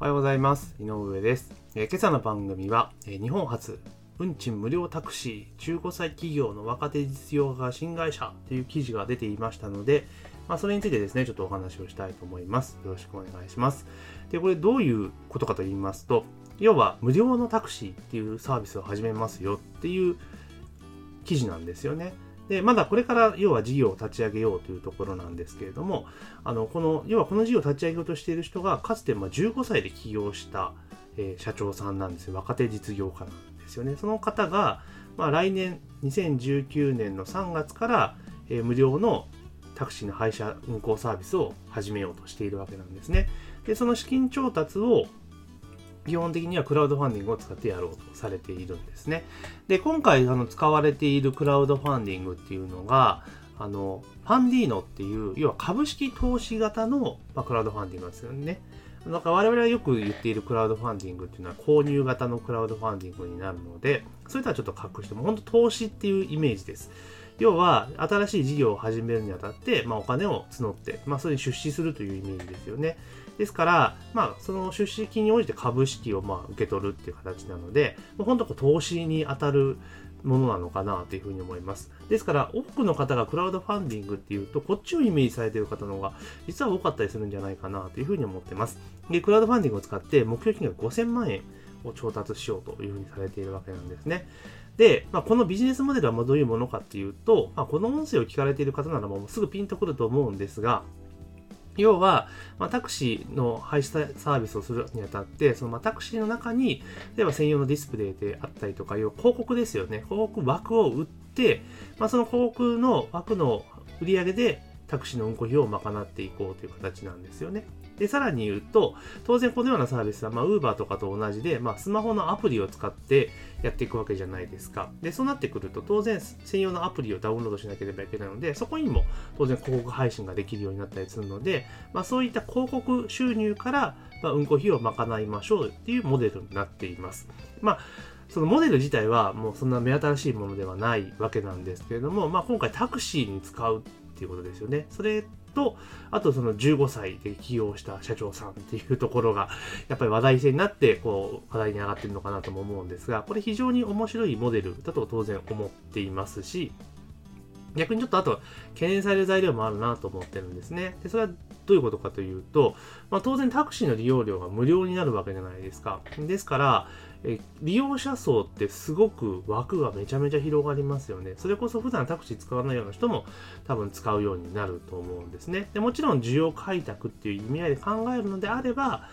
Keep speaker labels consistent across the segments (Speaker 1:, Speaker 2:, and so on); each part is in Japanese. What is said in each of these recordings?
Speaker 1: おはようございます。井上です。え今朝の番組は、え日本初、運賃無料タクシー、15歳企業の若手実業家が新会社という記事が出ていましたので、まあ、それについてですね、ちょっとお話をしたいと思います。よろしくお願いします。で、これどういうことかと言いますと、要は無料のタクシーっていうサービスを始めますよっていう記事なんですよね。で、まだこれから要は事業を立ち上げようというところなんですけれども、あの、この、要はこの事業を立ち上げようとしている人が、かつてま15歳で起業した、えー社長さんなんですよ。若手実業家なんですよね。その方が、まあ来年2019年の3月から、えー無料のタクシーの配車運行サービスを始めようとしているわけなんですね。で、その資金調達を基本的にはクラウドファンディングを使ってやろうとされているんですね。で、今回あの使われているクラウドファンディングっていうのが、あの、ファンディーノっていう、要は株式投資型の、まあ、クラウドファンディングなんですよね。だか我々がよく言っているクラウドファンディングっていうのは購入型のクラウドファンディングになるので、それとはちょっと隠しても、本当投資っていうイメージです。要は、新しい事業を始めるにあたって、まあ、お金を募って、まあ、それに出資するというイメージですよね。ですから、まあ、その出資金に応じて株式をまあ受け取るっていう形なので、もう本当こう投資に当たるものなのかなというふうに思います。ですから、多くの方がクラウドファンディングっていうと、こっちをイメージされている方の方が、実は多かったりするんじゃないかなというふうに思ってます。で、クラウドファンディングを使って目標金額5000万円を調達しようというふうにされているわけなんですね。で、まあ、このビジネスモデルはどういうものかっていうと、まあ、この音声を聞かれている方ならもうすぐピンとくると思うんですが、要は、まあ、タクシーの配車サービスをするにあたって、そのまあタクシーの中に、例えば専用のディスプレイであったりとか、いう広告ですよね。広告枠を売って、まあ、その広告の枠の売り上げでタクシーの運行費を賄っていこうという形なんですよね。で、さらに言うと、当然このようなサービスは、まあ、Uber とかと同じで、まあ、スマホのアプリを使ってやっていくわけじゃないですか。で、そうなってくると、当然専用のアプリをダウンロードしなければいけないので、そこにも当然広告配信ができるようになったりするので、まあ、そういった広告収入から、まあ、運行費を賄いましょうっていうモデルになっています。まあそのモデル自体はもうそんな目新しいものではないわけなんですけれども、まあ、今回タクシーに使うっていうことですよね。それと、あとその15歳で起用した社長さんっていうところが、やっぱり話題性になって、こう、話題に上がってるのかなとも思うんですが、これ非常に面白いモデルだと当然思っていますし、逆にちょっとあと懸念される材料もあるなと思ってるんですね。で、それはどういうことかというと、まあ、当然タクシーの利用料が無料になるわけじゃないですか。ですから、え利用者層ってすごく枠がめちゃめちゃ広がりますよね。それこそ普段タクシー使わないような人も多分使うようになると思うんですね。でもちろん需要開拓っていう意味合いで考えるのであれば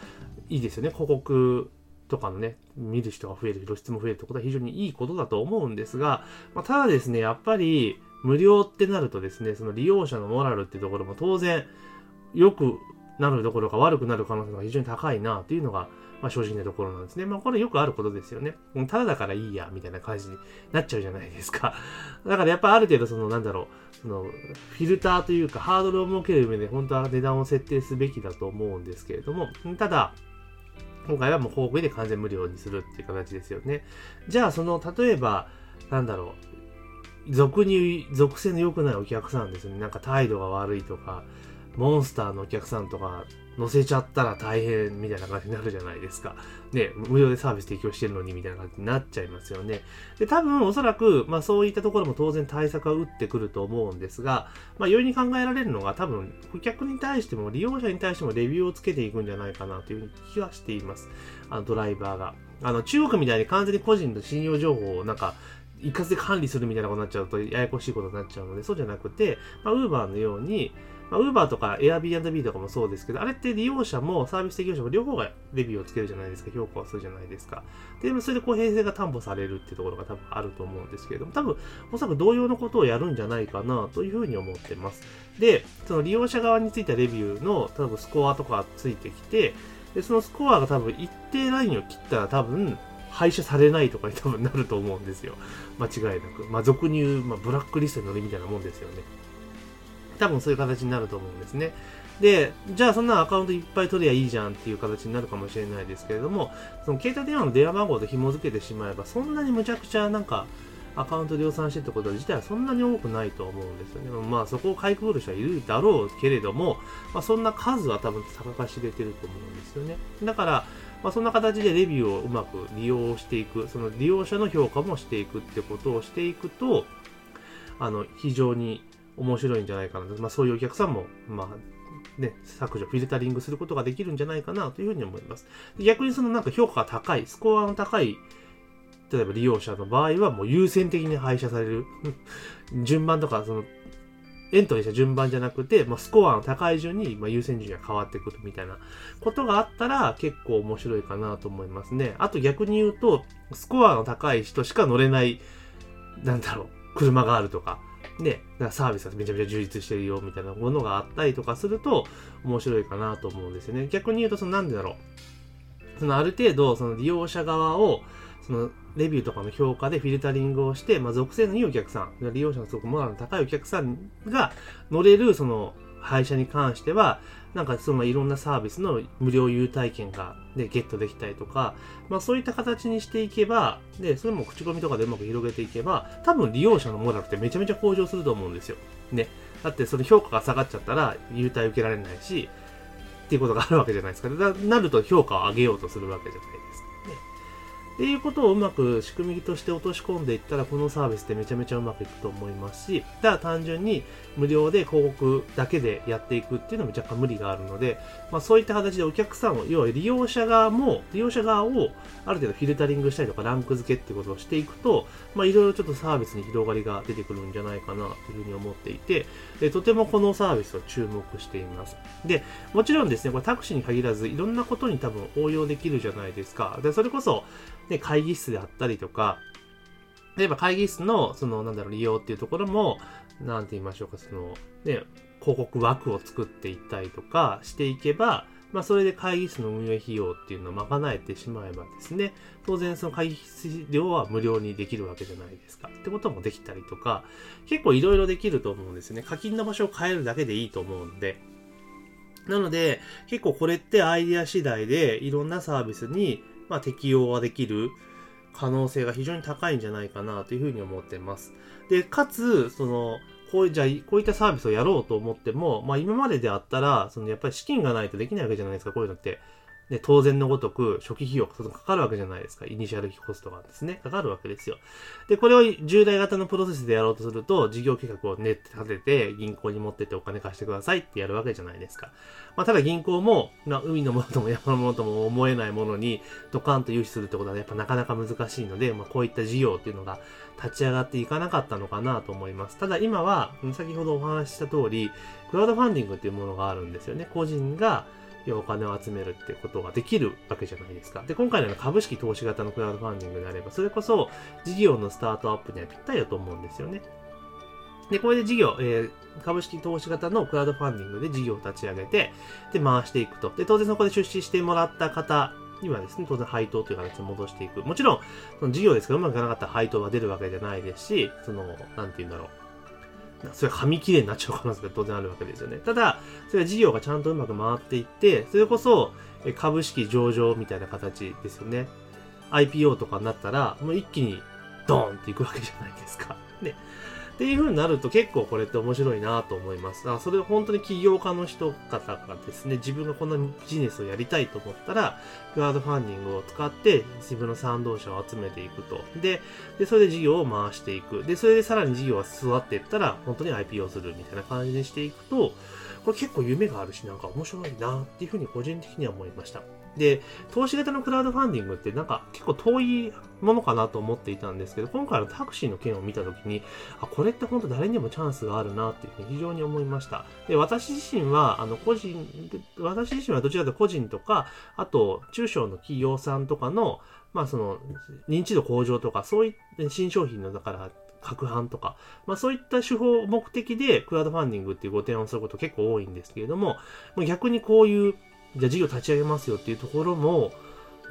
Speaker 1: いいですよね。広告とかのね、見る人が増える、露出も増えるってことは非常にいいことだと思うんですが、まあ、ただですね、やっぱり無料ってなるとですね、その利用者のモラルっていうところも当然良くなるどころか悪くなる可能性が非常に高いなっていうのが、まあ、正直なところなんですね。まあこれよくあることですよね。ただだからいいや、みたいな感じになっちゃうじゃないですか。だからやっぱある程度そのなんだろう、そのフィルターというかハードルを設ける上で本当は値段を設定すべきだと思うんですけれども、ただ、今回はもう広告で完全無料にするっていう形ですよね。じゃあその例えば、なんだろう、俗に、属性の良くないお客さんですね。なんか態度が悪いとか、モンスターのお客さんとか乗せちゃったら大変みたいな感じになるじゃないですか。ね、無料でサービス提供してるのにみたいな感じになっちゃいますよね。で、多分おそらく、まあそういったところも当然対策は打ってくると思うんですが、まあ容易に考えられるのが多分顧客に対しても利用者に対してもレビューをつけていくんじゃないかなという気はしています。あのドライバーが。あの中国みたいに完全に個人の信用情報をなんか一括で管理するみたいなことになっちゃうとややこしいことになっちゃうので、そうじゃなくて、まあ、ウーバーのように、まあ、Uber とか Airbnb とかもそうですけど、あれって利用者もサービス提供者も両方がレビューをつけるじゃないですか、評価をするじゃないですか。で、それで公平性が担保されるっていうところが多分あると思うんですけれども、多分、おそらく同様のことをやるんじゃないかなというふうに思ってます。で、その利用者側についたレビューの、多分スコアとかついてきて、で、そのスコアが多分一定ラインを切ったら多分、廃車されないとかに多分なると思うんですよ。間違いなく。まあ、俗に言う、まあ、ブラックリストに乗りみたいなもんですよね。多分そういう形になると思うんですね。で、じゃあそんなアカウントいっぱい取りゃいいじゃんっていう形になるかもしれないですけれども、その携帯電話の電話番号と紐付けてしまえば、そんなにむちゃくちゃなんか、アカウント量産してってこと自体はそんなに多くないと思うんですよね。まあそこをかいくぐる人はいるだろうけれども、まあそんな数は多分高か知れてると思うんですよね。だから、まあ、そんな形でレビューをうまく利用していく、その利用者の評価もしていくってことをしていくと、あの、非常に面白いんじゃないかなと。まあそういうお客さんも、まあ、ね、削除、フィルタリングすることができるんじゃないかなというふうに思います。逆にそのなんか評価が高い、スコアの高い例えば利用者の場合はもう優先的に配車される。順番とか、その、エントリーした順番じゃなくて、まあ、スコアの高い順に、まあ、優先順位が変わってくるみたいなことがあったら結構面白いかなと思いますね。あと逆に言うと、スコアの高い人しか乗れない、なんだろう、車があるとか、ね、かサービスがめちゃめちゃ充実してるよみたいなものがあったりとかすると面白いかなと思うんですよね。逆に言うと、そのなんでだろう。そのある程度、その利用者側を、そのレビューとかの評価でフィルタリングをして、まあ、属性のいいお客さん、利用者のすごくモラルの高いお客さんが乗れる、その、配車に関しては、なんかそのいろんなサービスの無料優待券が、ね、ゲットできたりとか、まあそういった形にしていけば、で、それも口コミとかでうまく広げていけば、多分利用者のモラルってめちゃめちゃ向上すると思うんですよ。ね。だってその評価が下がっちゃったら優待受けられないし、っていうことがあるわけじゃないですか。だなると評価を上げようとするわけじゃないですか。っていうことをうまく仕組みとして落とし込んでいったら、このサービスってめちゃめちゃうまくいくと思いますし、ただ単純に無料で広告だけでやっていくっていうのも若干無理があるので、まあそういった形でお客さんを、要は利用者側も、利用者側をある程度フィルタリングしたりとかランク付けっていうことをしていくと、まあいろいろちょっとサービスに広がりが出てくるんじゃないかなというふうに思っていて、でとてもこのサービスを注目しています。で、もちろんですね、これタクシーに限らずいろんなことに多分応用できるじゃないですか。で、それこそ、で、会議室であったりとか、例えば会議室の、その、なんだろう、利用っていうところも、なんて言いましょうか、その、ね、広告枠を作っていったりとかしていけば、まあ、それで会議室の運営費用っていうのを賄えてしまえばですね、当然その会議室料は無料にできるわけじゃないですか。ってこともできたりとか、結構いろいろできると思うんですね。課金の場所を変えるだけでいいと思うんで。なので、結構これってアイディア次第でいろんなサービスにまあ、適用はできる可能性が非常に高いんじゃないかなというふうに思ってます。で、かつ、その、こう、じゃ、こういったサービスをやろうと思っても、まあ今までであったら、そのやっぱり資金がないとできないわけじゃないですか、こういうのって。ね、当然のごとく初期費用かかるわけじゃないですか。イニシャルコストがですね、かかるわけですよ。で、これを従来型のプロセスでやろうとすると、事業計画を練って立てて、銀行に持ってってお金貸してくださいってやるわけじゃないですか。まあ、ただ銀行も、まあ、海のものとも山のものとも思えないものにドカンと融資するってことはやっぱなかなか難しいので、まあ、こういった事業っていうのが立ち上がっていかなかったのかなと思います。ただ今は、先ほどお話しした通り、クラウドファンディングっていうものがあるんですよね。個人が、お金を集めるってことができるわけじゃないですか。で、今回の株式投資型のクラウドファンディングであれば、それこそ事業のスタートアップにはぴったりだと思うんですよね。で、これで事業、えー、株式投資型のクラウドファンディングで事業を立ち上げて、で、回していくと。で、当然そこで出資してもらった方にはですね、当然配当という形で戻していく。もちろん、その事業ですからうまくいかなかったら配当が出るわけじゃないですし、その、なんて言うんだろう。それ紙切れになっちゃう可能性が当然あるわけですよね。ただ、それは事業がちゃんとうまく回っていって、それこそ株式上場みたいな形ですよね。IPO とかになったら、もう一気にドーンっていくわけじゃないですか。ね。っていう風になると結構これって面白いなと思います。だからそれ本当に起業家の人方がですね、自分がこんなビジネスをやりたいと思ったら、クラウドファンディングを使って自分の賛同者を集めていくと。で、で、それで事業を回していく。で、それでさらに事業が育っていったら、本当に IPO するみたいな感じにしていくと、これ結構夢があるし、なんか面白いなっていうふうに個人的には思いました。で、投資型のクラウドファンディングってなんか結構遠いものかなと思っていたんですけど、今回のタクシーの件を見たときに、あ、これって本当誰にもチャンスがあるなっていうふうに非常に思いました。で、私自身は、あの、個人、私自身はどちらかというと個人とか、あと、中小の企業さんとかの、まあその、認知度向上とか、そういった新商品の、だから、拡販とか、まあそういった手法、目的でクラウドファンディングっていうご提案をすること結構多いんですけれども、逆にこういうじゃあ事業立ち上げますよっていうところも、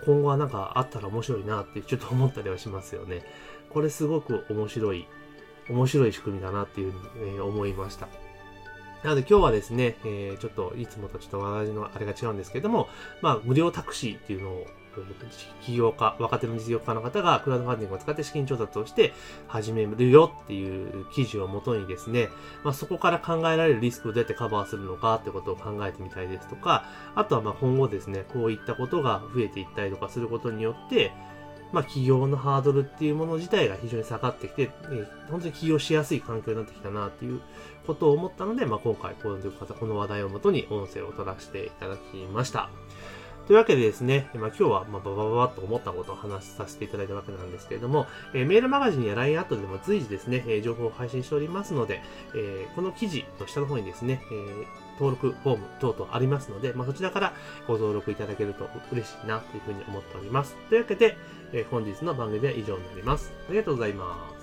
Speaker 1: 今後はなんかあったら面白いなってちょっと思ったりはしますよね。これすごく面白い、面白い仕組みだなっていうふうに、思いました。なので今日はですね、えー、ちょっといつもとちょっと話題のあれが違うんですけども、まあ無料タクシーっていうのを起業家、若手の実業家の方がクラウドファンディングを使って資金調達をして始めるよっていう記事をもとにですね、まあ、そこから考えられるリスクをどうやってカバーするのかってことを考えてみたいですとか、あとはまあ今後ですね、こういったことが増えていったりとかすることによって、まあ、起業のハードルっていうもの自体が非常に下がってきて、えー、本当に起業しやすい環境になってきたなっていうことを思ったので、まあ、今回このこの話題をもとに音声を取らせていただきました。というわけでですね、まあ、今日はまあババババッと思ったことを話させていただいたわけなんですけれども、えー、メールマガジンや LINE アットでも随時ですね、えー、情報を配信しておりますので、えー、この記事の下の方にですね、えー、登録フォーム等々ありますので、まあ、そちらからご登録いただけると嬉しいなというふうに思っております。というわけで、えー、本日の番組は以上になります。ありがとうございます。